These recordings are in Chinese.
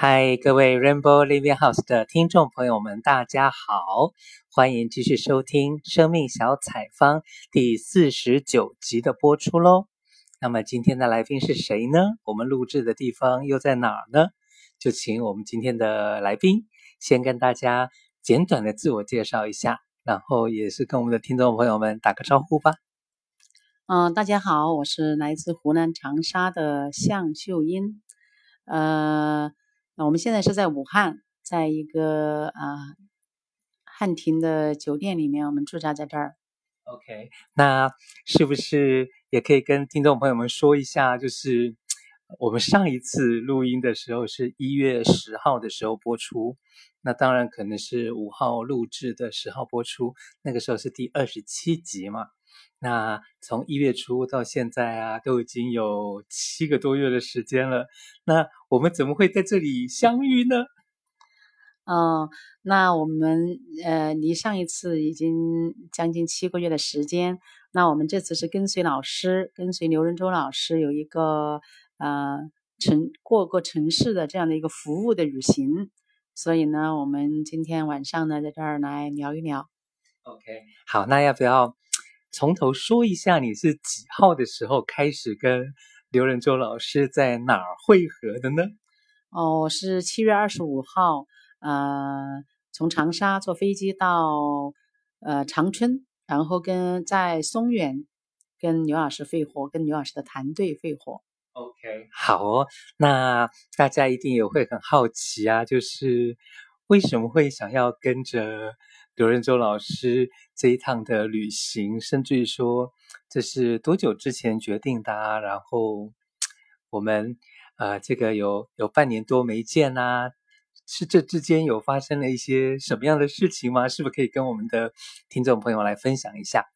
嗨，各位 Rainbow Living House 的听众朋友们，大家好，欢迎继续收听《生命小采访》第四十九集的播出喽。那么今天的来宾是谁呢？我们录制的地方又在哪儿呢？就请我们今天的来宾先跟大家简短的自我介绍一下，然后也是跟我们的听众朋友们打个招呼吧。嗯，大家好，我是来自湖南长沙的向秀英，呃。那我们现在是在武汉，在一个啊、呃、汉庭的酒店里面，我们驻扎在这儿。OK，那是不是也可以跟听众朋友们说一下，就是我们上一次录音的时候是一月十号的时候播出，那当然可能是五号录制的十号播出，那个时候是第二十七集嘛。那从一月初到现在啊，都已经有七个多月的时间了。那我们怎么会在这里相遇呢？哦，那我们呃，离上一次已经将近七个月的时间。那我们这次是跟随老师，跟随刘仁洲老师有一个呃城过个城市的这样的一个服务的旅行。所以呢，我们今天晚上呢，在这儿来聊一聊。OK，好，那要不要？从头说一下，你是几号的时候开始跟刘仁洲老师在哪儿会合的呢？哦，我是七月二十五号，呃，从长沙坐飞机到呃长春，然后跟在松原跟刘老师会合，跟刘老师的团队会合。OK，好哦，那大家一定也会很好奇啊，就是为什么会想要跟着？刘仁洲老师这一趟的旅行，甚至于说这是多久之前决定的啊？然后我们呃，这个有有半年多没见呐、啊，是这之间有发生了一些什么样的事情吗？是不是可以跟我们的听众朋友来分享一下？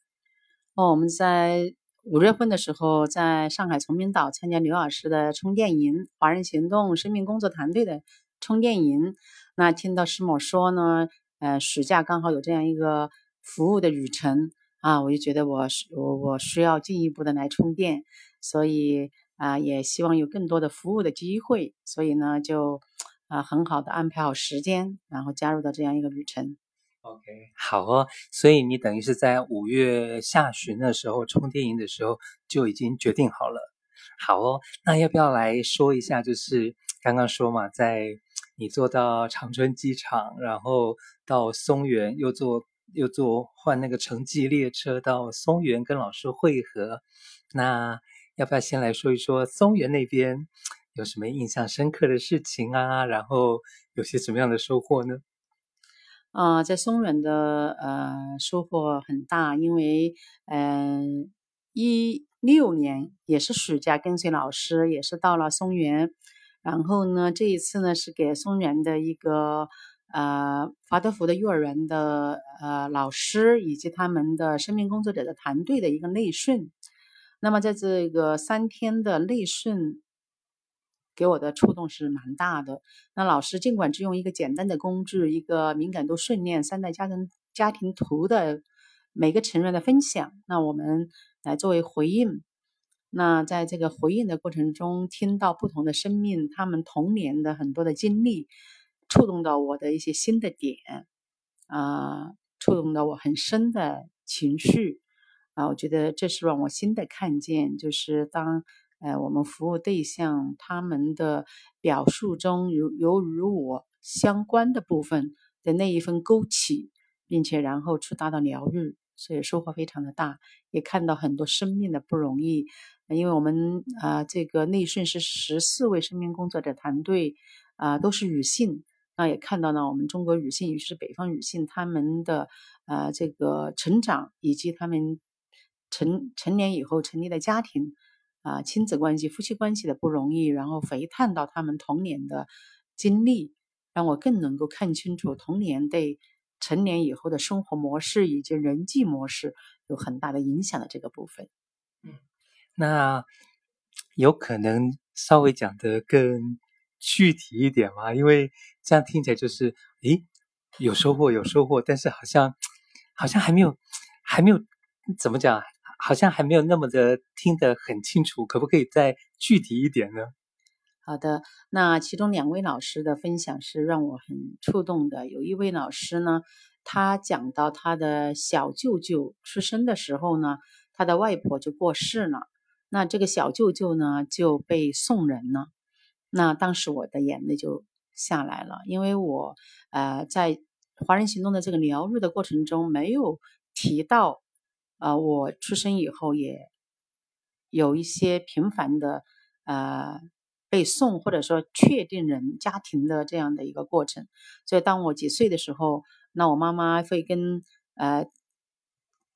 哦，我们在五月份的时候，在上海崇明岛参加刘老师的充电营，华人行动生命工作团队的充电营。那听到师母说呢。呃，暑假刚好有这样一个服务的旅程啊，我就觉得我是我我需要进一步的来充电，所以啊，也希望有更多的服务的机会，所以呢，就啊很好的安排好时间，然后加入到这样一个旅程。OK，好哦，所以你等于是在五月下旬的时候充电营的时候就已经决定好了。好哦，那要不要来说一下？就是刚刚说嘛，在。你坐到长春机场，然后到松原，又坐又坐换那个城际列车到松原跟老师会合。那要不要先来说一说松原那边有什么印象深刻的事情啊？然后有些什么样的收获呢？啊、在松原的呃收获很大，因为嗯一六年也是暑假跟随老师，也是到了松原。然后呢，这一次呢是给松原的一个呃华德福的幼儿园的呃老师以及他们的生命工作者的团队的一个内训。那么在这个三天的内训，给我的触动是蛮大的。那老师尽管只用一个简单的工具，一个敏感度训练三代家庭家庭图的每个成员的分享，那我们来作为回应。那在这个回应的过程中，听到不同的生命，他们童年的很多的经历，触动到我的一些新的点，啊、触动到我很深的情绪，啊、我觉得这是让我新的看见，就是当呃我们服务对象他们的表述中有有与我相关的部分的那一份勾起，并且然后触达到疗愈，所以收获非常的大，也看到很多生命的不容易。因为我们啊、这个内训是十四位生命工作者团队啊、都是女性。那也看到了我们中国女性，尤其是北方女性，她们的呃这个成长，以及她们成成年以后成立的家庭啊、亲子关系、夫妻关系的不容易，然后回探到她们童年的经历，让我更能够看清楚童年对成年以后的生活模式以及人际模式有很大的影响的这个部分。嗯。那有可能稍微讲得更具体一点吗？因为这样听起来就是，诶，有收获，有收获，但是好像好像还没有，还没有怎么讲，好像还没有那么的听得很清楚，可不可以再具体一点呢？好的，那其中两位老师的分享是让我很触动的。有一位老师呢，他讲到他的小舅舅出生的时候呢，他的外婆就过世了，那这个小舅舅呢就被送人了。那当时我的眼泪就下来了，因为我呃在华人行动的这个疗愈的过程中没有提到，呃我出生以后也有一些频繁的呃被送或者说确定人家庭的这样的一个过程，所以当我几岁的时候，那我妈妈会跟呃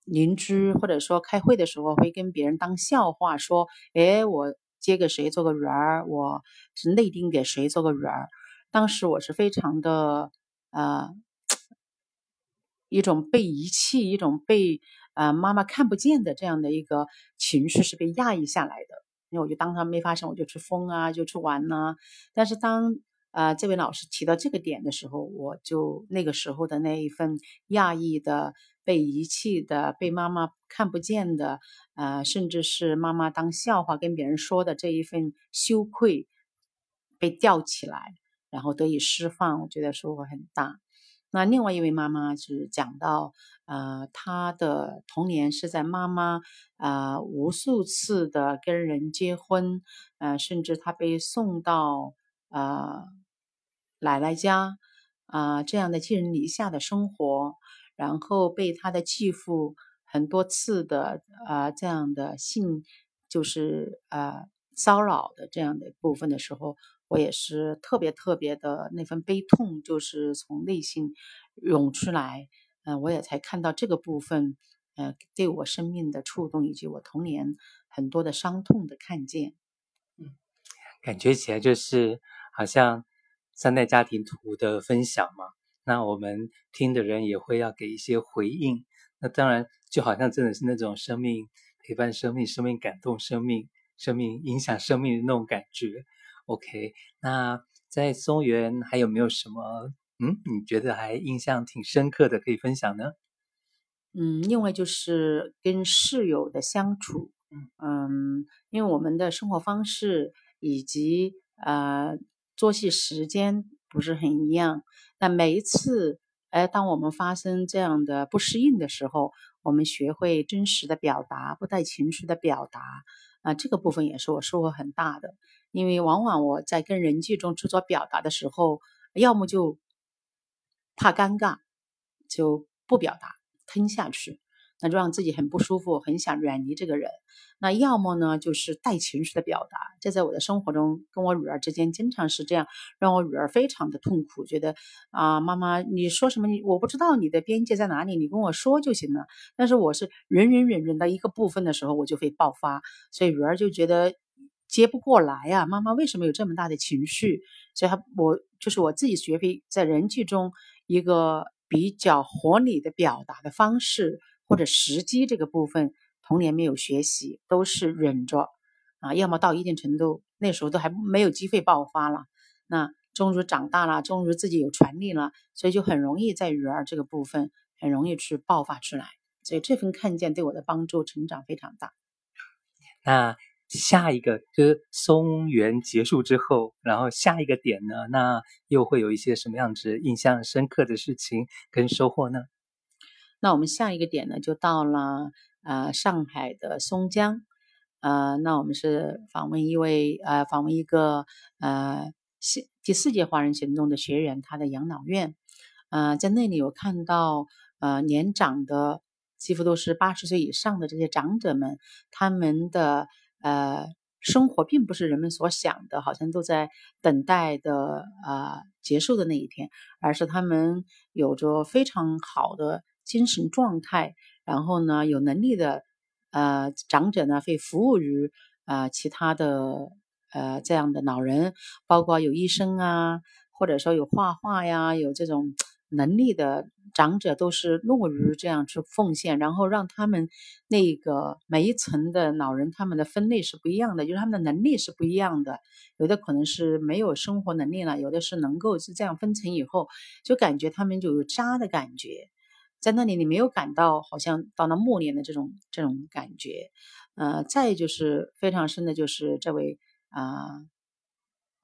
邻居或者说开会的时候会跟别人当笑话说，哎我。接给谁做个女儿，我是内定给谁做个女儿。当时我是非常的呃，一种被遗弃，一种被呃妈妈看不见的这样的一个情绪是被压抑下来的。因为我就当他没发生，我就去疯啊，就去玩呐、啊。但是当呃这位老师提到这个点的时候，我就那个时候的那一份压抑的。被遗弃的、被妈妈看不见的，呃，甚至是妈妈当笑话跟别人说的这一份羞愧，被吊起来，然后得以释放，我觉得收获很大。那另外一位妈妈是讲到，呃，她的童年是在妈妈呃无数次的跟人结婚，呃，甚至她被送到呃奶奶家，啊、呃，这样的寄人篱下的生活。然后被他的继父很多次的呃这样的性就是呃骚扰的这样的部分的时候，我也是特别特别的那份悲痛，就是从内心涌出来。嗯、我也才看到这个部分，呃，对我生命的触动以及我童年很多的伤痛的看见。嗯，感觉起来就是好像三代家庭图的分享嘛。那我们听的人也会要给一些回应，那当然就好像真的是那种生命陪伴生命、生命感动生命、生命影响生命的那种感觉。OK，那在松原还有没有什么嗯，你觉得还印象挺深刻的可以分享呢？嗯，另外就是跟室友的相处，嗯，因为我们的生活方式以及呃作息时间不是很一样。那每一次，哎，当我们发生这样的不适应的时候，我们学会真实的表达，不带情绪的表达，啊，这个部分也是我收获很大的。因为往往我在跟人际中去做表达的时候，要么就怕尴尬，就不表达，吞下去。那就让自己很不舒服，很想远离这个人。那要么呢，就是带情绪的表达。这在我的生活中，跟我女儿之间经常是这样，让我女儿非常的痛苦，觉得啊，妈妈你说什么？你我不知道你的边界在哪里，你跟我说就行了。但是我是忍忍忍忍到一个部分的时候，我就会爆发，所以女儿就觉得接不过来呀。妈妈为什么有这么大的情绪？所以她我就是我自己学会在人际中一个比较合理的表达的方式。或者时机这个部分，童年没有学习，都是忍着啊，要么到一定程度，那时候都还没有机会爆发了。那终于长大了，终于自己有权利了，所以就很容易在育儿这个部分，很容易去爆发出来。所以这份看见对我的帮助，成长非常大。那下一个就是松原结束之后，然后下一个点呢，那又会有一些什么样子印象深刻的事情跟收获呢？那我们下一个点呢，就到了呃上海的松江，呃，那我们是访问一位呃访问一个呃第四届华人行动的学员，他的养老院，呃，在那里我看到呃年长的几乎都是八十岁以上的这些长者们，他们的呃生活并不是人们所想的，好像都在等待的呃结束的那一天，而是他们有着非常好的。精神状态，然后呢，有能力的呃长者呢，会服务于呃其他的呃这样的老人，包括有医生啊，或者说有画画呀，有这种能力的长者，都是乐于这样去奉献，然后让他们那个每一层的老人，他们的分类是不一样的，就是他们的能力是不一样的，有的可能是没有生活能力了，有的是能够是这样分层以后，就感觉他们就有家的感觉。在那里，你没有感到好像到了暮年的这种这种感觉，呃，再就是非常深的，就是这位啊、呃，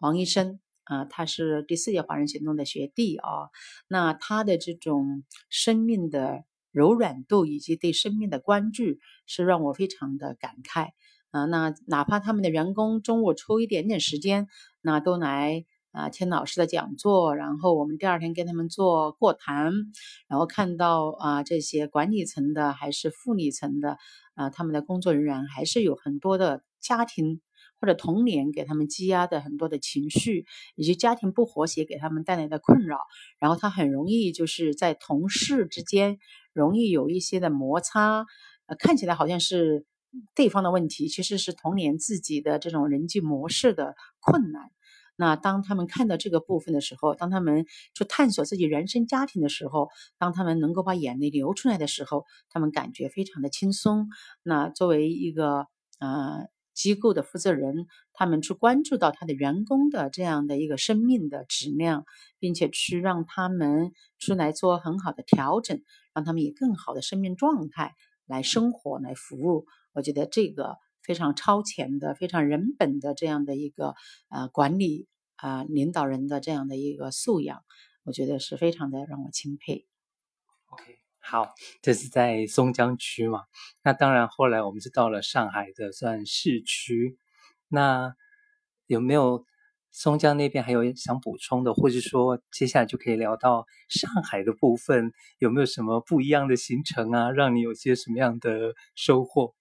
王医生啊，他是第四届华人行动的学弟啊，那他的这种生命的柔软度以及对生命的关注，是让我非常的感慨啊。那哪怕他们的员工中午抽一点点时间，那都来。啊，听老师的讲座，然后我们第二天跟他们做过谈，然后看到啊，这些管理层的还是护理层的啊，他们的工作人员还是有很多的家庭或者童年给他们积压的很多的情绪，以及家庭不和谐给他们带来的困扰，然后他很容易就是在同事之间容易有一些的摩擦，呃，看起来好像是对方的问题，其实是童年自己的这种人际模式的困难。那当他们看到这个部分的时候，当他们去探索自己原生家庭的时候，当他们能够把眼泪流出来的时候，他们感觉非常的轻松。那作为一个呃机构的负责人，他们去关注到他的员工的这样的一个生命的质量，并且去让他们出来做很好的调整，让他们以更好的生命状态来生活、来服务。我觉得这个。非常超前的、非常人本的这样的一个呃管理啊、呃、领导人的这样的一个素养，我觉得是非常的让我钦佩。OK，好，这是在松江区嘛？那当然，后来我们是到了上海的算市区。那有没有松江那边还有想补充的，或者说接下来就可以聊到上海的部分，有没有什么不一样的行程啊？让你有些什么样的收获？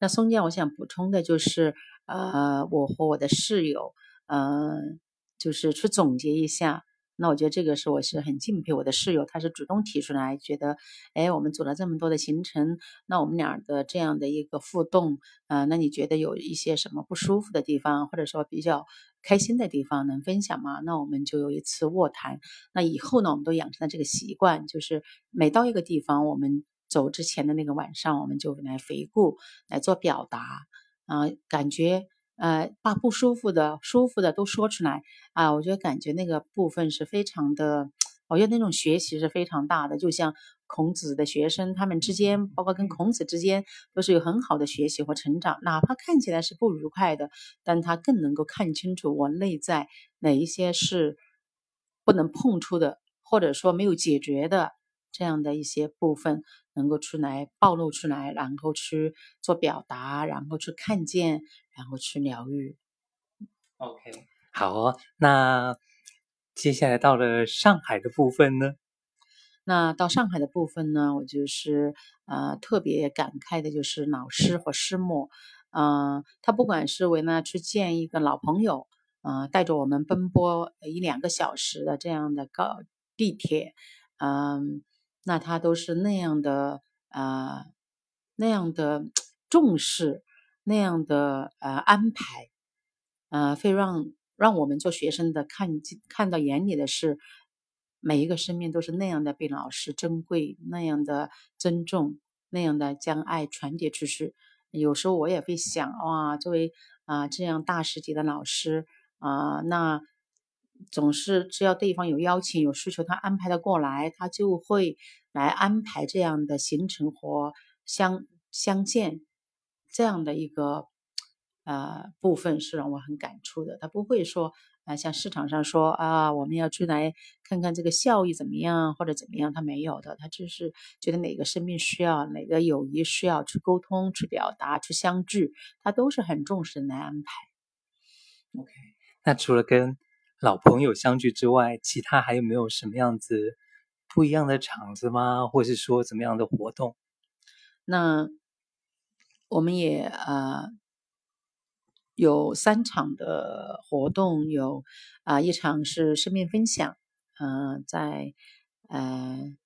那松江，我想补充的就是，呃，我和我的室友，呃，就是去总结一下。那我觉得这个是我是很敬佩我的室友，他是主动提出来，觉得，哎，我们走了这么多的行程，那我们俩的这样的一个互动，呃，那你觉得有一些什么不舒服的地方，或者说比较开心的地方，能分享吗？那我们就有一次卧谈。那以后呢，我们都养成了这个习惯，就是每到一个地方，我们。走之前的那个晚上，我们就来回顾，来做表达，啊、感觉呃把不舒服的、舒服的都说出来啊、我觉得感觉那个部分是非常的，我觉得那种学习是非常大的。就像孔子的学生，他们之间，包括跟孔子之间，都是有很好的学习和成长。哪怕看起来是不愉快的，但他更能够看清楚我内在哪一些是不能碰触的，或者说没有解决的这样的一些部分。能够出来暴露出来，然后去做表达，然后去看见，然后去疗愈。OK，好哦。那接下来到了上海的部分呢？那到上海的部分呢，我就是呃特别感慨的，就是老师和师母，嗯、呃，他不管是为了去见一个老朋友，嗯、呃，带着我们奔波一两个小时的这样的高地铁，嗯、呃。那他都是那样的，呃，那样的重视，那样的呃安排，呃，会让让我们做学生的看看到眼里的是每一个生命都是那样的被老师珍贵，那样的尊重，那样的将爱传递出去。有时候我也会想，哇，作为啊、这样大师级的老师啊、那。总是只要对方有邀请、有需求，他安排的过来，他就会来安排这样的行程和相相见这样的一个呃部分，是让我很感触的。他不会说啊、像市场上说啊，我们要出来看看这个效益怎么样或者怎么样，他没有的。他就是觉得哪个生命需要，哪个友谊需要去沟通、去表达、去相聚，他都是很重视的来安排。OK，那除了跟老朋友相聚之外，其他还有没有什么样子不一样的场子吗？或是说怎么样的活动？那我们也呃有三场的活动，有啊、一场是生命分享，嗯、在呃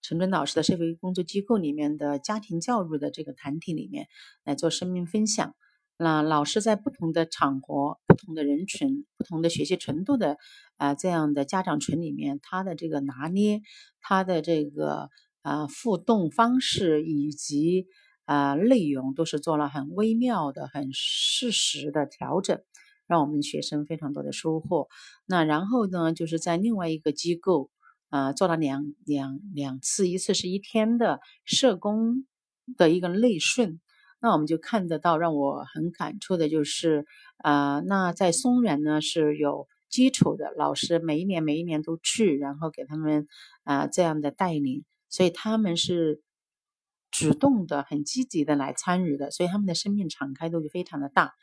陈春老师的社会工作机构里面的家庭教育的这个团体里面来做生命分享。那老师在不同的场合、不同的人群、不同的学习程度的啊、这样的家长群里面，他的这个拿捏，他的这个啊、互动方式以及啊、内容，都是做了很微妙的、很适时的调整，让我们学生非常多的收获。那然后呢，就是在另外一个机构啊、做了两两两次，一次是一天的社工的一个内训。那我们就看得到，让我很感触的就是，呃，那在松原呢是有基础的老师，每一年每一年都去，然后给他们啊、这样的带领，所以他们是主动的、很积极的来参与的，所以他们的生命敞开度就非常的大。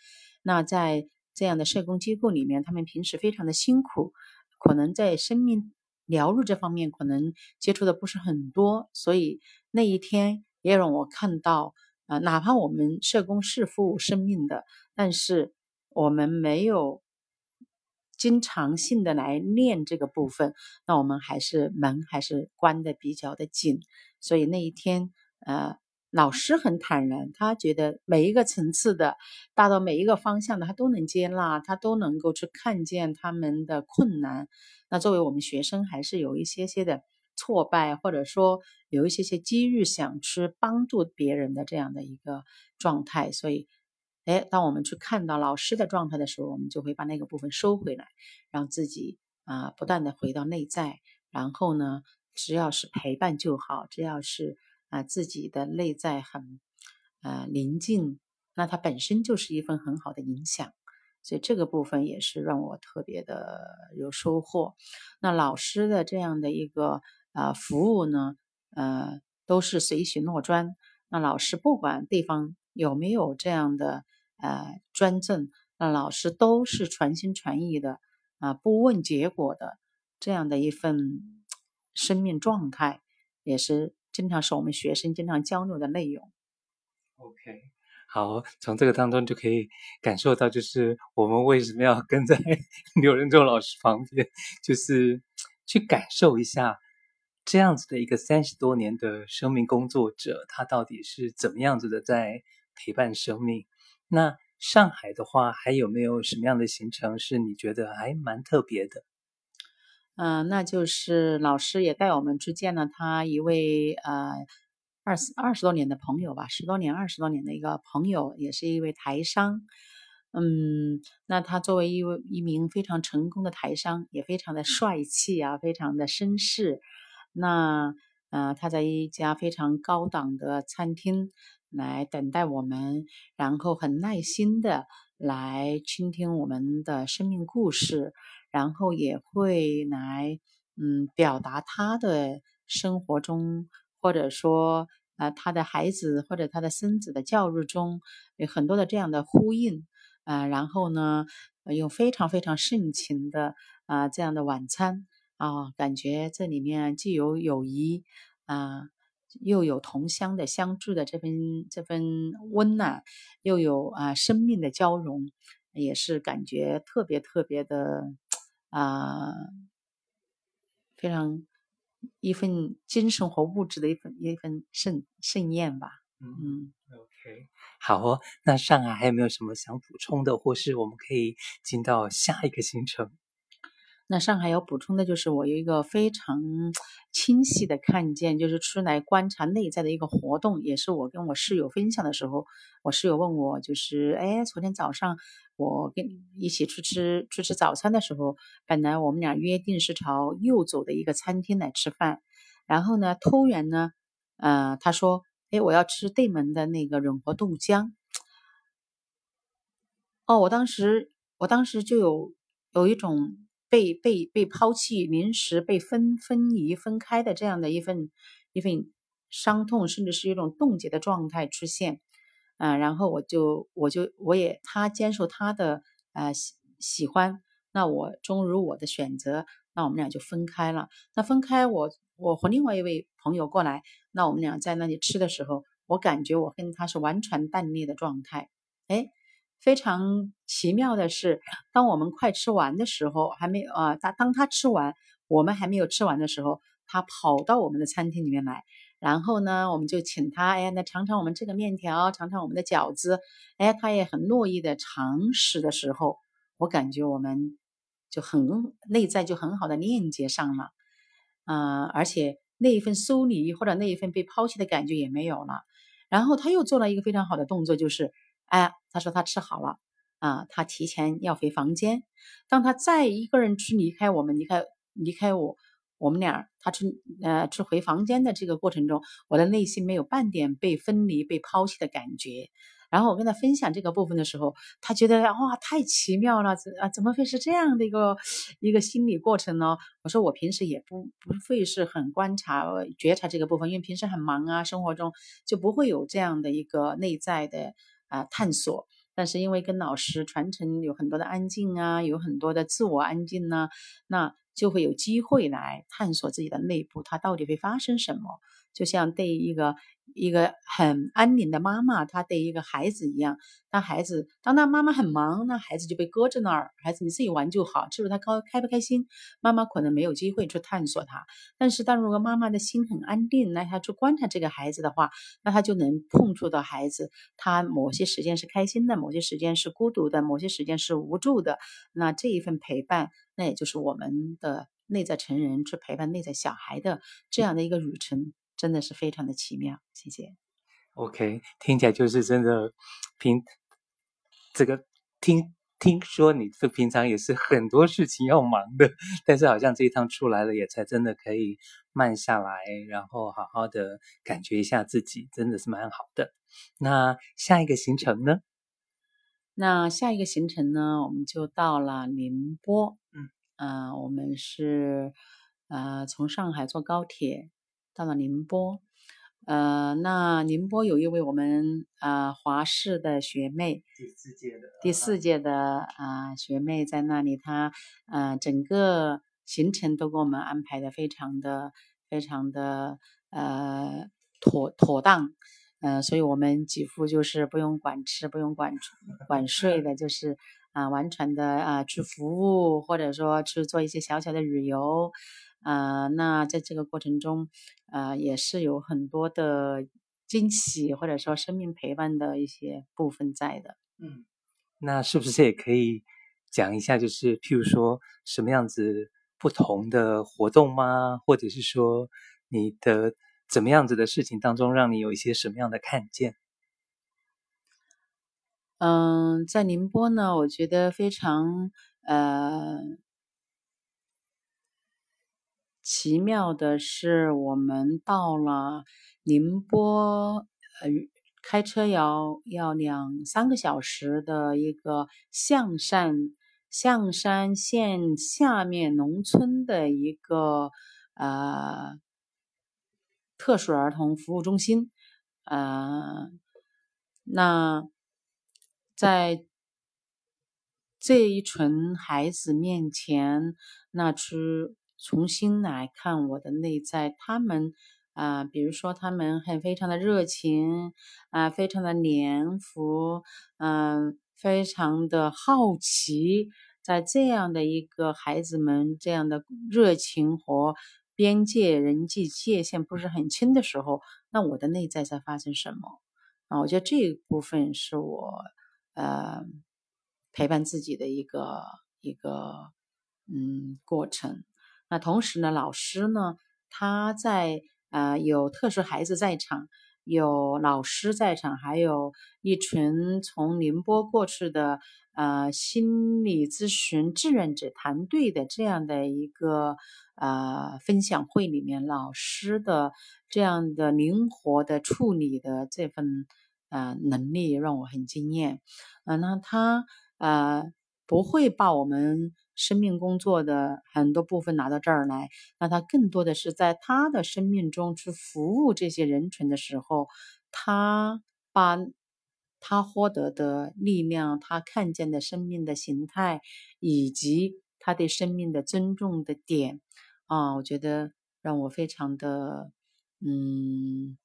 那在这样的社工机构里面，他们平时非常的辛苦，可能在生命疗愈这方面可能接触的不是很多，所以那一天也让我看到，啊、哪怕我们社工是服务生命的，但是我们没有经常性的来练这个部分，那我们还是门还是关的比较的紧，所以那一天，呃。老师很坦然，他觉得每一个层次的，大到每一个方向的，他都能接纳，他都能够去看见他们的困难。那作为我们学生，还是有一些些的挫败，或者说有一些些机遇，想去帮助别人的这样的一个状态。所以，哎，当我们去看到老师的状态的时候，我们就会把那个部分收回来，让自己啊、不断的回到内在。然后呢，只要是陪伴就好，只要是。啊，自己的内在很呃宁静，那它本身就是一份很好的影响，所以这个部分也是让我特别的有收获。那老师的这样的一个呃服务呢，呃都是随喜诺专。那老师不管对方有没有这样的呃专政，那老师都是全心全意的啊、不问结果的这样的一份生命状态，也是。经常是我们学生经常交流的内容。OK，好，从这个当中就可以感受到，就是我们为什么要跟在 刘仁重老师旁边，就是去感受一下这样子的一个三十多年的生命工作者，他到底是怎么样子的在陪伴生命。那上海的话，还有没有什么样的行程是你觉得还蛮特别的？嗯、那就是老师也带我们去见了他一位呃二十二十多年的朋友吧，十多年、二十多年的一个朋友，也是一位台商。嗯，那他作为一位一名非常成功的台商，也非常的帅气啊，非常的绅士。那呃，他在一家非常高档的餐厅来等待我们，然后很耐心的来倾听我们的生命故事。然后也会来，嗯，表达他的生活中，或者说，呃，他的孩子或者他的孙子的教育中有很多的这样的呼应，啊、呃，然后呢，用非常非常盛情的啊、这样的晚餐啊，感觉这里面既有友谊啊，又有同乡的相助的这份这份温暖，又有啊生命的交融，也是感觉特别特别的。啊、呃，非常一份精神和物质的一份一份盛盛宴吧。嗯，OK，好哦。那上海还有没有什么想补充的，或是我们可以进到下一个行程？那上海要补充的就是我有一个非常清晰的看见，就是出来观察内在的一个活动，也是我跟我室友分享的时候，我室友问我，就是哎，昨天早上我跟一起去吃去吃早餐的时候，本来我们俩约定是朝右走的一个餐厅来吃饭，然后呢，突然呢，呃，他说，哎，我要吃对门的那个润和豆浆。哦，我当时我当时就有有一种。被被被抛弃，临时被分分离分开的这样的一份一份伤痛，甚至是一种冻结的状态出现，啊、然后我就我就我也他接受他的呃喜喜欢，那我忠于我的选择，那我们俩就分开了。那分开我，我我和另外一位朋友过来，那我们俩在那里吃的时候，我感觉我跟他是完全断裂的状态，哎。非常奇妙的是，当我们快吃完的时候，还没有啊，他当他吃完，我们还没有吃完的时候，他跑到我们的餐厅里面来，然后呢，我们就请他，哎呀，那尝尝我们这个面条，尝尝我们的饺子，哎，他也很乐意的尝试的时候，我感觉我们就很内在就很好的链接上了，啊、而且那一份疏离或者那一份被抛弃的感觉也没有了，然后他又做了一个非常好的动作，就是。哎，他说他吃好了，啊，他提前要回房间。当他再一个人去离开我们，离开离开我，我们俩，他去呃去回房间的这个过程中，我的内心没有半点被分离、被抛弃的感觉。然后我跟他分享这个部分的时候，他觉得哇，太奇妙了，怎啊，怎么会是这样的一个一个心理过程呢？我说我平时也不不会是很观察觉察这个部分，因为平时很忙啊，生活中就不会有这样的一个内在的啊、探索。但是因为跟老师传承有很多的安静啊，有很多的自我安静呢、那就会有机会来探索自己的内部，它到底会发生什么。就像对一个一个很安宁的妈妈，她对一个孩子一样。当孩子当他妈妈很忙，那孩子就被搁在那儿，孩子你自己玩就好。至于他高开不开心，妈妈可能没有机会去探索他。但是，当如果妈妈的心很安定，那他去观察这个孩子的话，那他就能碰触到孩子，他某些时间是开心的，某些时间是孤独的，某些时间是无助的。那这一份陪伴，那也就是我们的内在成人去陪伴内在小孩的这样的一个旅程。真的是非常的奇妙，谢谢。OK，听起来就是真的平这个听听说你这平常也是很多事情要忙的，但是好像这一趟出来了，也才真的可以慢下来，然后好好的感觉一下自己，真的是蛮好的。那下一个行程呢？那下一个行程呢，我们就到了宁波。嗯，呃，我们是呃从上海坐高铁。到了宁波，呃，那宁波有一位我们呃华视的学妹，第四届的第四届的啊、呃、学妹在那里，她呃整个行程都给我们安排的非常的非常的呃妥妥当，呃，所以我们几乎就是不用管吃，不用管管睡的，就是啊、呃、完全的啊、呃、去服务，或者说去做一些小小的旅游。啊、呃，那在这个过程中，啊、呃，也是有很多的惊喜，或者说生命陪伴的一些部分在的。嗯，那是不是也可以讲一下，就是譬如说什么样子不同的活动吗？或者是说你的怎么样子的事情当中，让你有一些什么样的看见？嗯，在宁波呢，我觉得非常呃。奇妙的是，我们到了宁波，呃，开车要要两三个小时的一个象山象山县下面农村的一个呃特殊儿童服务中心，呃，那在这一群孩子面前，那去。重新来看我的内在，他们啊、比如说他们很非常的热情啊、非常的黏糊，嗯、非常的好奇，在这样的一个孩子们这样的热情和边界人际界限不是很清的时候，那我的内在在发生什么啊？我觉得这一部分是我呃陪伴自己的一个一个嗯过程。那同时呢，老师呢，他在呃有特殊孩子在场，有老师在场，还有一群从宁波过去的呃心理咨询志愿者团队的这样的一个呃分享会里面，老师的这样的灵活的处理的这份呃能力让我很惊艳。呃，那他呃不会把我们。生命工作的很多部分拿到这儿来，那他更多的是在他的生命中去服务这些人群的时候，他把他获得的力量，他看见的生命的形态，以及他对生命的尊重的点，啊，我觉得让我非常的嗯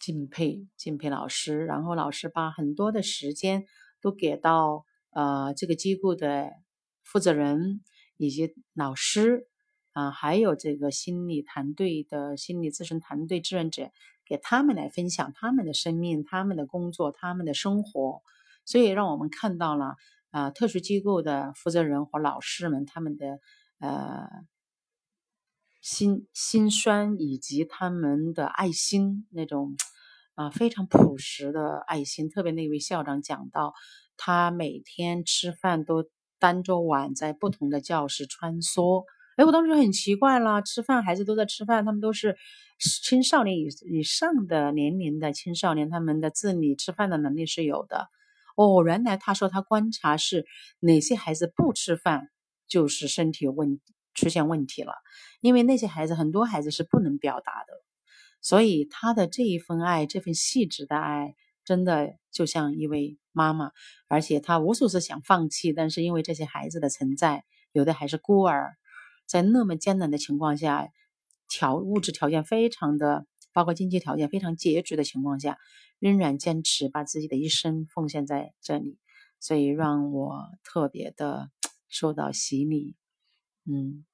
敬佩敬佩老师。然后老师把很多的时间都给到呃这个机构的。负责人以及老师啊，还有这个心理团队的心理咨询团队志愿者，给他们来分享他们的生命、他们的工作、他们的生活，所以让我们看到了啊，特殊机构的负责人和老师们他们的呃心心酸，以及他们的爱心那种啊非常朴实的爱心。特别那位校长讲到，他每天吃饭都。端着碗在不同的教室穿梭，哎，我当时就很奇怪啦，吃饭孩子都在吃饭，他们都是青少年以以上的年龄的青少年，他们的自理吃饭的能力是有的。哦，原来他说他观察是哪些孩子不吃饭，就是身体有问出现问题了，因为那些孩子很多孩子是不能表达的，所以他的这一份爱，这份细致的爱，真的就像一位妈妈，而且他无数次想放弃，但是因为这些孩子的存在，有的还是孤儿。在那么艰难的情况下，条物质条件非常的，包括经济条件非常拮据的情况下，仍然坚持把自己的一生奉献在这里，所以让我特别的 受到洗礼。嗯，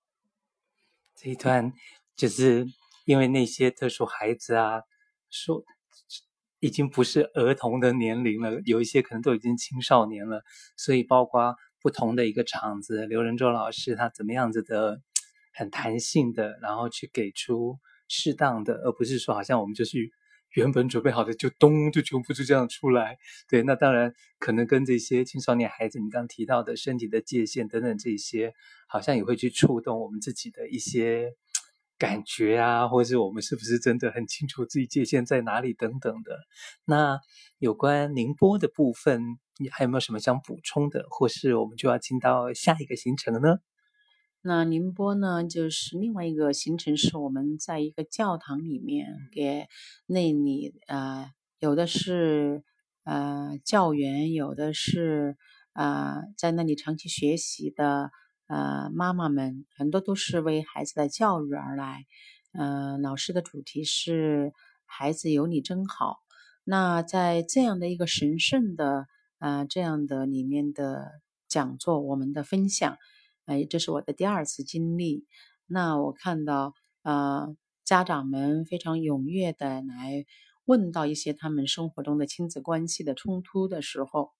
这一段就是因为那些特殊孩子啊，说已经不是儿童的年龄了，有一些可能都已经青少年了，所以包括。不同的一个场子，刘仁洲老师他怎么样子的很弹性的，然后去给出适当的，而不是说好像我们就是原本准备好的就咚就全部就这样出来。对，那当然可能跟这些青少年孩子你刚提到的身体的界限等等这些，好像也会去触动我们自己的一些感觉啊，或者是我们是不是真的很清楚自己界限在哪里等等的。那有关宁波的部分。你还有没有什么想补充的，或是我们就要进到下一个行程了呢？那宁波呢，就是另外一个行程，是我们在一个教堂里面给那里呃，有的是呃教员，有的是呃在那里长期学习的呃妈妈们，很多都是为孩子的教育而来。呃，老师的主题是“孩子有你真好”。那在这样的一个神圣的。呃，这样的里面的讲座，我们的分享，哎，这是我的第二次经历。那我看到，呃，家长们非常踊跃的来问到一些他们生活中的亲子关系的冲突的时候，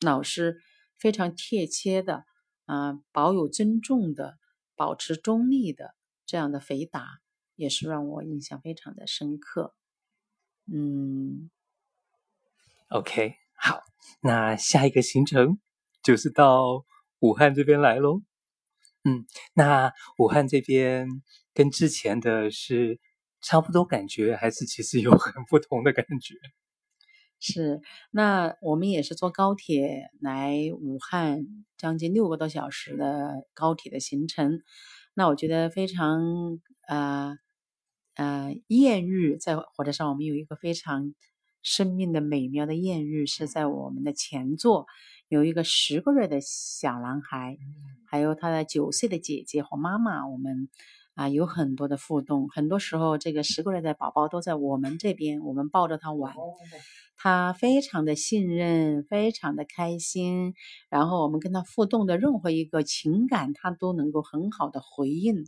老师非常贴切的，啊、呃，保有尊重的，保持中立的这样的回答，也是让我印象非常的深刻。嗯，OK。好，那下一个行程就是到武汉这边来喽。嗯，那武汉这边跟之前的是差不多感觉，还是其实有很不同的感觉？是，那我们也是坐高铁来武汉，将近六个多小时的高铁的行程。那我觉得非常呃呃艳遇，在火车上我们有一个非常。生命的美妙的艳遇是在我们的前座，有一个十个月的小男孩，还有他的九岁的姐姐和妈妈。我们啊有很多的互动，很多时候这个十个月的宝宝都在我们这边，我们抱着他玩，他非常的信任，非常的开心。然后我们跟他互动的任何一个情感，他都能够很好的回应，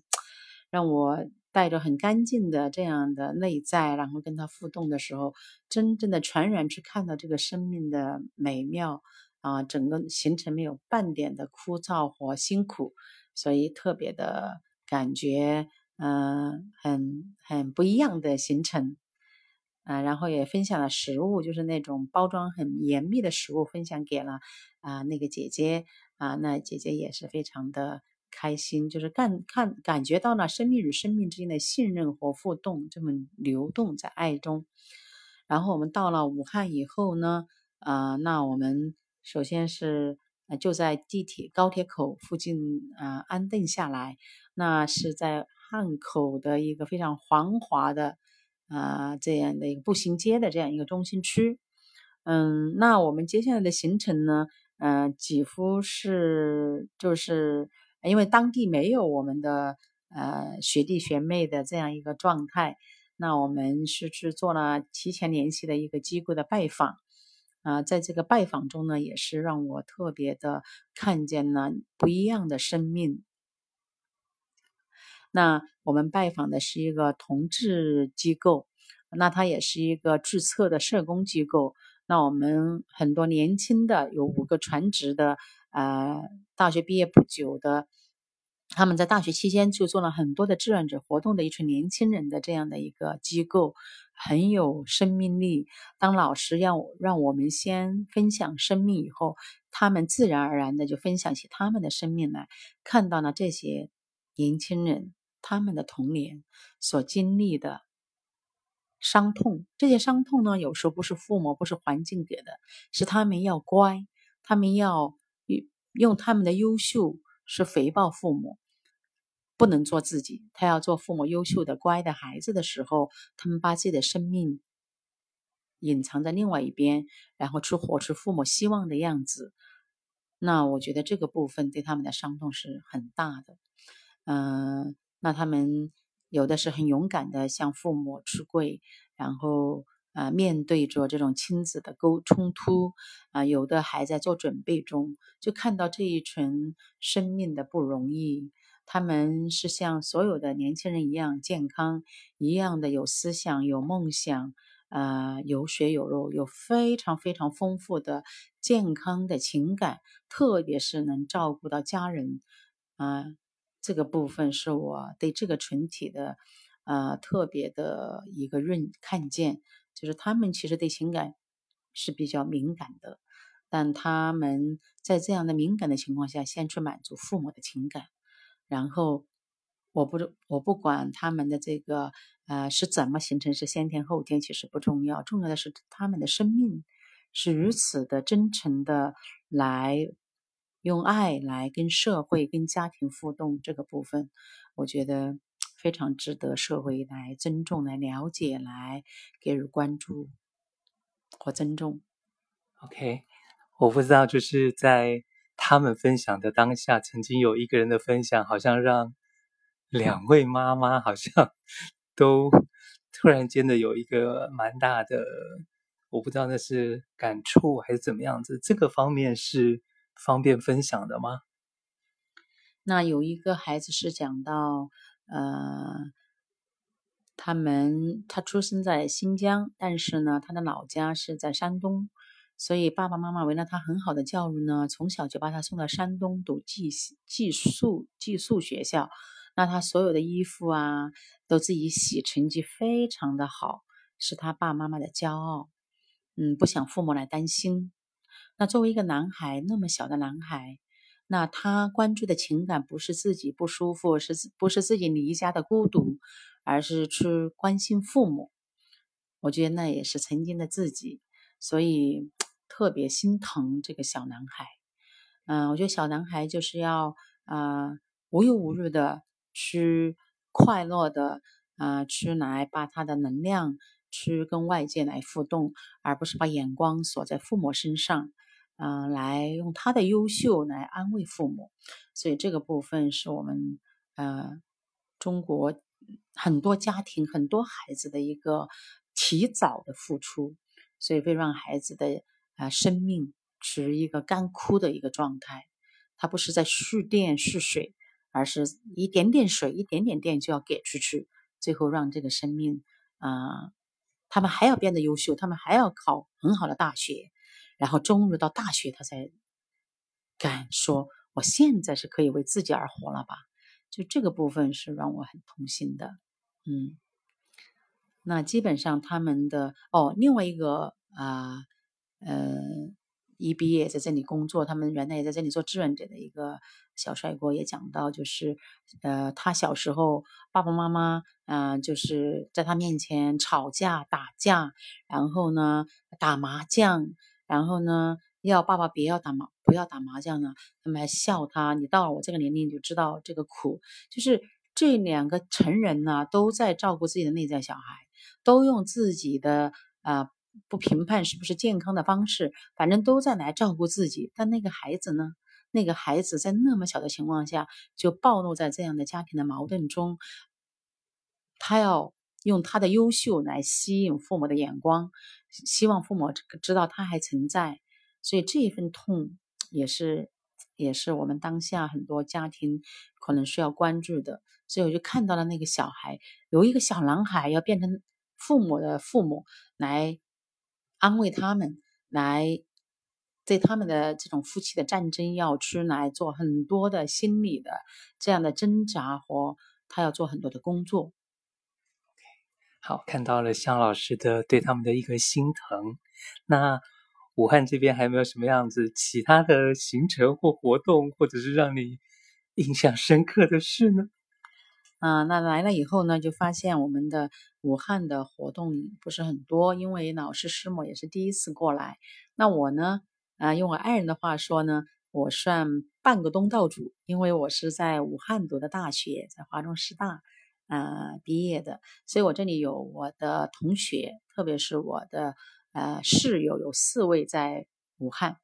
让我。带着很干净的这样的内在，然后跟他互动的时候，真正的全然去看到这个生命的美妙啊，整个行程没有半点的枯燥和辛苦，所以特别的感觉，嗯、很很不一样的行程，啊，然后也分享了食物，就是那种包装很严密的食物，分享给了啊那个姐姐啊，那姐姐也是非常的。开心就是看看感觉到了生命与生命之间的信任和互动，这么流动在爱中。然后我们到了武汉以后呢，呃，那我们首先是就在地铁高铁口附近啊、呃、安顿下来。那是在汉口的一个非常繁华的啊、呃、这样的一个步行街的这样一个中心区。嗯，那我们接下来的行程呢，嗯、呃，几乎是就是。因为当地没有我们的呃学弟学妹的这样一个状态，那我们是去做了提前联系的一个机构的拜访，啊、在这个拜访中呢，也是让我特别的看见了不一样的生命。那我们拜访的是一个同志机构，那它也是一个注册的社工机构。那我们很多年轻的有五个全职的。呃，大学毕业不久的，他们在大学期间就做了很多的志愿者活动的一群年轻人的这样的一个机构，很有生命力。当老师要让我们先分享生命以后，他们自然而然的就分享起他们的生命来，看到了这些年轻人他们的童年所经历的伤痛，这些伤痛呢，有时候不是父母，不是环境给的，是他们要乖，他们要用他们的优秀是回报父母，不能做自己，他要做父母优秀的乖的孩子的时候，他们把自己的生命隐藏在另外一边，然后去活出父母希望的样子。那我觉得这个部分对他们的伤痛是很大的。嗯、那他们。有的是很勇敢的向父母出柜，然后呃面对着这种亲子的沟冲突啊、有的还在做准备中，就看到这一群生命的不容易。他们是像所有的年轻人一样健康，一样的有思想、有梦想，呃有血有肉，有非常非常丰富的健康的情感，特别是能照顾到家人啊。这个部分是我对这个群体的，呃，特别的一个认看见，就是他们其实对情感是比较敏感的，但他们在这样的敏感的情况下，先去满足父母的情感，然后我不我不管他们的这个呃是怎么形成，是先天后天，其实不重要，重要的是他们的生命是如此的真诚的来。用爱来跟社会、跟家庭互动，这个部分，我觉得非常值得社会来尊重、来了解、来给予关注和尊重。OK，我不知道，就是在他们分享的当下，曾经有一个人的分享，好像让两位妈妈好像 都突然间的有一个蛮大的，我不知道那是感触还是怎么样子。这个方面是。方便分享的吗？那有一个孩子是讲到，呃，他们他出生在新疆，但是呢，他的老家是在山东，所以爸爸妈妈为了他很好的教育呢，从小就把他送到山东读寄寄宿寄宿学校。那他所有的衣服啊，都自己洗，成绩非常的好，是他爸妈妈的骄傲。嗯，不想父母来担心。那作为一个男孩，那么小的男孩，那他关注的情感不是自己不舒服，是不是自己离家的孤独，而是去关心父母。我觉得那也是曾经的自己，所以特别心疼这个小男孩。嗯、呃，我觉得小男孩就是要啊、呃、无忧无虑的去快乐的啊、呃、去来把他的能量去跟外界来互动，而不是把眼光锁在父母身上。嗯、呃，来用他的优秀来安慰父母，所以这个部分是我们呃中国很多家庭很多孩子的一个提早的付出，所以会让孩子的啊生命处于一个干枯的一个状态。它不是在蓄电蓄水，而是一点点水一点点电就要给出去，最后让这个生命啊、他们还要变得优秀，他们还要考很好的大学。然后终于到大学，他才敢说：“我现在是可以为自己而活了吧？”就这个部分是让我很痛心的。嗯，那基本上他们的哦，另外一个啊，呃，一毕业在这里工作，他们原来也在这里做志愿者的一个小帅哥也讲到，就是呃，他小时候爸爸妈妈嗯、就是在他面前吵架打架，然后呢打麻将。然后呢，要爸爸别要打麻，不要打麻将呢，他们还笑他。你到了我这个年龄，你就知道这个苦。就是这两个成人呢，都在照顾自己的内在小孩，都用自己的呃不评判是不是健康的方式，反正都在来照顾自己。但那个孩子呢，那个孩子在那么小的情况下，就暴露在这样的家庭的矛盾中，他要。用他的优秀来吸引父母的眼光，希望父母知道他还存在，所以这一份痛也是也是我们当下很多家庭可能需要关注的。所以我就看到了那个小孩，有一个小男孩要变成父母的父母来安慰他们，来对他们的这种夫妻的战争要去来做很多的心理的这样的挣扎和他要做很多的工作。好，看到了向老师的对他们的一个心疼。那武汉这边还有没有什么样子其他的行程或活动，或者是让你印象深刻的事呢？啊、那来了以后呢，就发现我们的武汉的活动不是很多，因为老师师母也是第一次过来。那我呢，啊、呃，用我爱人的话说呢，我算半个东道主，因为我是在武汉读的大学，在华中师大。呃，毕业的，所以我这里有我的同学，特别是我的呃室友，有四位在武汉，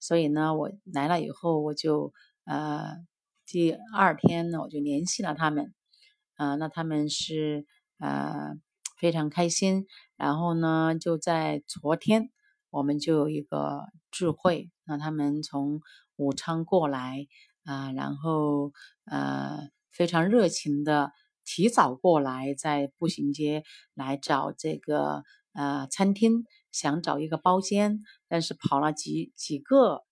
所以呢，我来了以后，我就呃第二天呢，我就联系了他们，啊、那他们是呃非常开心，然后呢，就在昨天，我们就有一个聚会，那他们从武昌过来啊、然后呃非常热情的。提早过来，在步行街来找这个呃餐厅，想找一个包间，但是跑了几几个，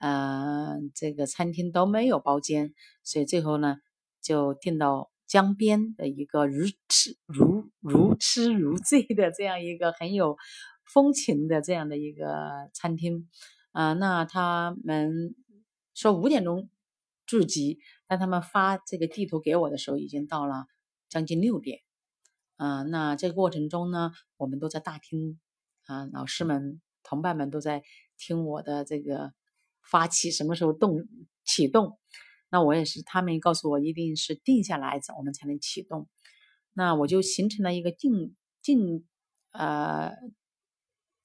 呃，这个餐厅都没有包间，所以最后呢，就订到江边的一个如痴如如痴如醉的这样一个很有风情的这样的一个餐厅，啊、那他们说五点钟聚集。但他们发这个地图给我的时候，已经到了将近六点，啊、那这个过程中呢，我们都在大厅，啊、老师们、同伴们都在听我的这个发起什么时候动启动，那我也是，他们告诉我一定是定下来，我们才能启动，那我就形成了一个定定呃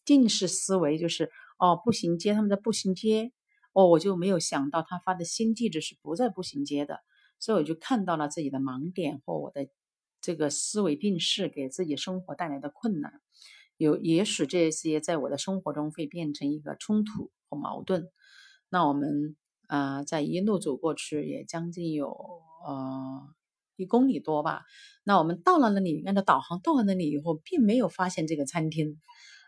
定式思维，就是哦，步行街，他们在步行街。哦，我就没有想到他发的新地址是不在步行街的，所以我就看到了自己的盲点或我的这个思维定式给自己生活带来的困难，有也许这些在我的生活中会变成一个冲突和矛盾。那我们啊、呃，在一路走过去也将近有呃一公里多吧。那我们到了那里，按照导航到了那里以后，并没有发现这个餐厅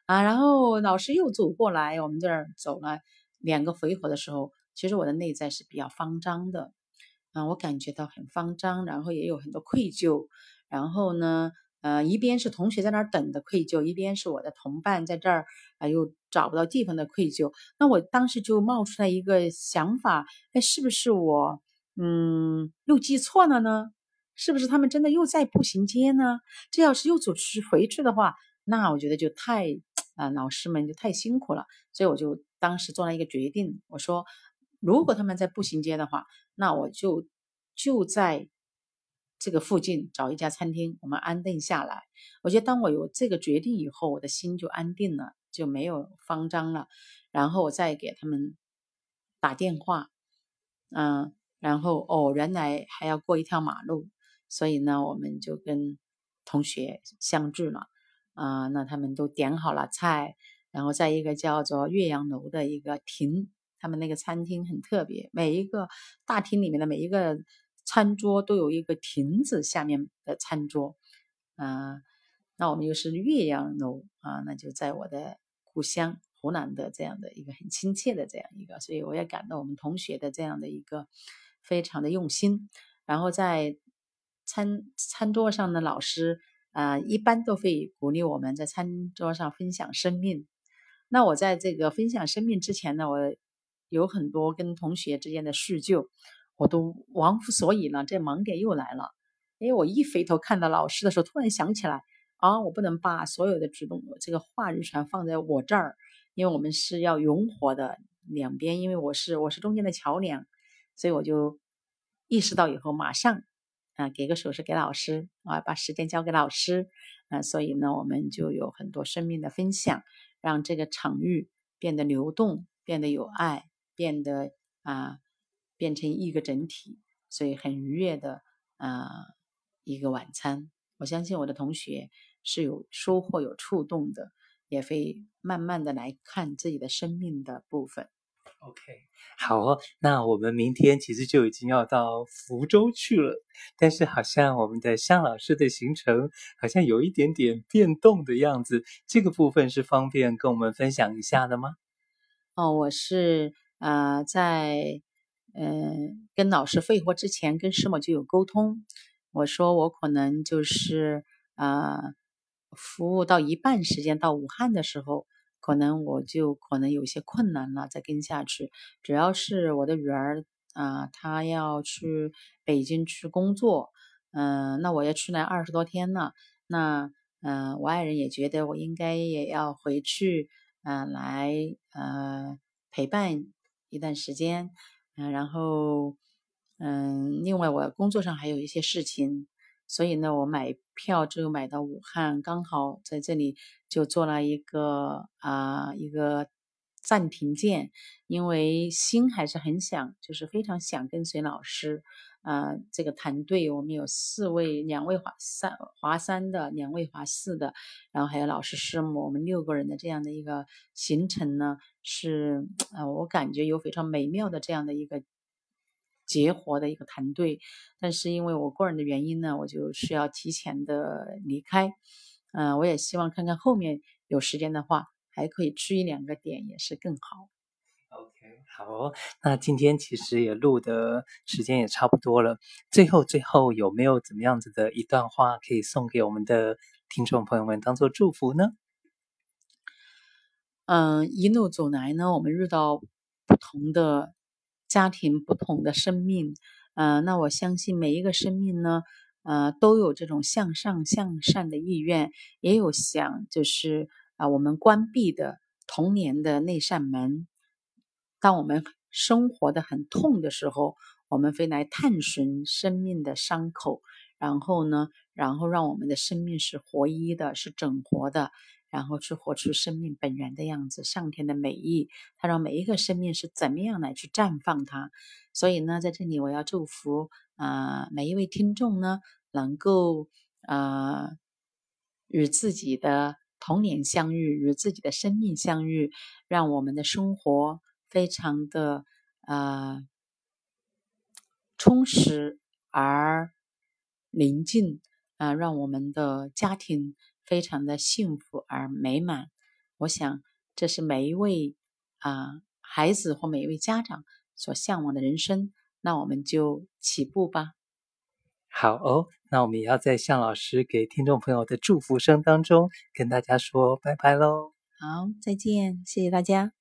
啊，然后老师又走过来，我们这儿走了。两个回合的时候，其实我的内在是比较慌张的，啊，我感觉到很慌张，然后也有很多愧疚，然后呢，呃，一边是同学在那儿等的愧疚，一边是我的同伴在这儿啊又找不到地方的愧疚。那我当时就冒出来一个想法，哎，是不是我嗯又记错了呢？是不是他们真的又在步行街呢？这要是又走去回去的话，那我觉得就太啊，老师们就太辛苦了，所以我就。当时做了一个决定，我说，如果他们在步行街的话，那我就就在这个附近找一家餐厅，我们安顿下来。我觉得当我有这个决定以后，我的心就安定了，就没有慌张了。然后我再给他们打电话，嗯，然后哦，原来还要过一条马路，所以呢，我们就跟同学相聚了。啊，那他们都点好了菜。然后在一个叫做岳阳楼的一个亭，他们那个餐厅很特别，每一个大厅里面的每一个餐桌都有一个亭子下面的餐桌，啊、那我们又是岳阳楼啊，那就在我的故乡湖南的这样的一个很亲切的这样一个，所以我也感到我们同学的这样的一个非常的用心。然后在餐餐桌上的老师啊、一般都会鼓励我们在餐桌上分享生命。那我在这个分享生命之前呢，我有很多跟同学之间的叙旧，我都忘乎所以了。这盲点又来了，因为我一回头看到老师的时候，突然想起来啊，我不能把所有的主动这个话语权放在我这儿，因为我们是要融合的两边，因为我是我是中间的桥梁，所以我就意识到以后马上啊给个手势给老师啊，把时间交给老师啊，所以呢，我们就有很多生命的分享。让这个场域变得流动，变得有爱，变得啊，变成一个整体，所以很愉悦的啊一个晚餐。我相信我的同学是有收获、有触动的，也会慢慢的来看自己的生命的部分。OK，好哦，那我们明天其实就已经要到福州去了，但是好像我们的向老师的行程好像有一点点变动的样子，这个部分是方便跟我们分享一下的吗？哦，我是呃在嗯、跟老师会合之前跟师母就有沟通，我说我可能就是呃服务到一半时间到武汉的时候。可能我就可能有些困难了，再跟下去。主要是我的女儿啊，她要去北京去工作嗯、那我要出来二十多天了，那嗯、我爱人也觉得我应该也要回去，嗯、来呃陪伴一段时间，嗯、然后嗯、另外我工作上还有一些事情，所以呢，我买票就买到武汉，刚好在这里就做了一个啊、一个。暂停键，因为心还是很想，就是非常想跟随老师。呃，这个团队我们有四位，两位华三华三的，两位华四的，然后还有老师师母，我们六个人的这样的一个行程呢，是呃，我感觉有非常美妙的这样的一个结合的一个团队。但是因为我个人的原因呢，我就需要提前的离开。嗯、我也希望看看后面有时间的话。还可以去一两个点，也是更好。OK，好，那今天其实也录的时间也差不多了。最后，最后有没有怎么样子的一段话可以送给我们的听众朋友们，当做祝福呢？嗯，一路走来呢，我们遇到不同的家庭，不同的生命。嗯，那我相信每一个生命呢，呃，都有这种向上向善的意愿，也有想就是。啊，我们关闭的童年的那扇门，当我们生活的很痛的时候，我们会来探寻生命的伤口，然后呢，然后让我们的生命是活一的，是整活的，然后去活出生命本源的样子，上天的美意，它让每一个生命是怎么样来去绽放它。所以呢，在这里我要祝福啊、每一位听众呢，能够啊、与自己的。童年相遇，与自己的生命相遇，让我们的生活非常的呃充实而宁静啊、让我们的家庭非常的幸福而美满。我想，这是每一位啊、呃、孩子或每一位家长所向往的人生。那我们就起步吧。好哦，那我们也要在向老师给听众朋友的祝福声当中跟大家说拜拜喽。好，再见，谢谢大家。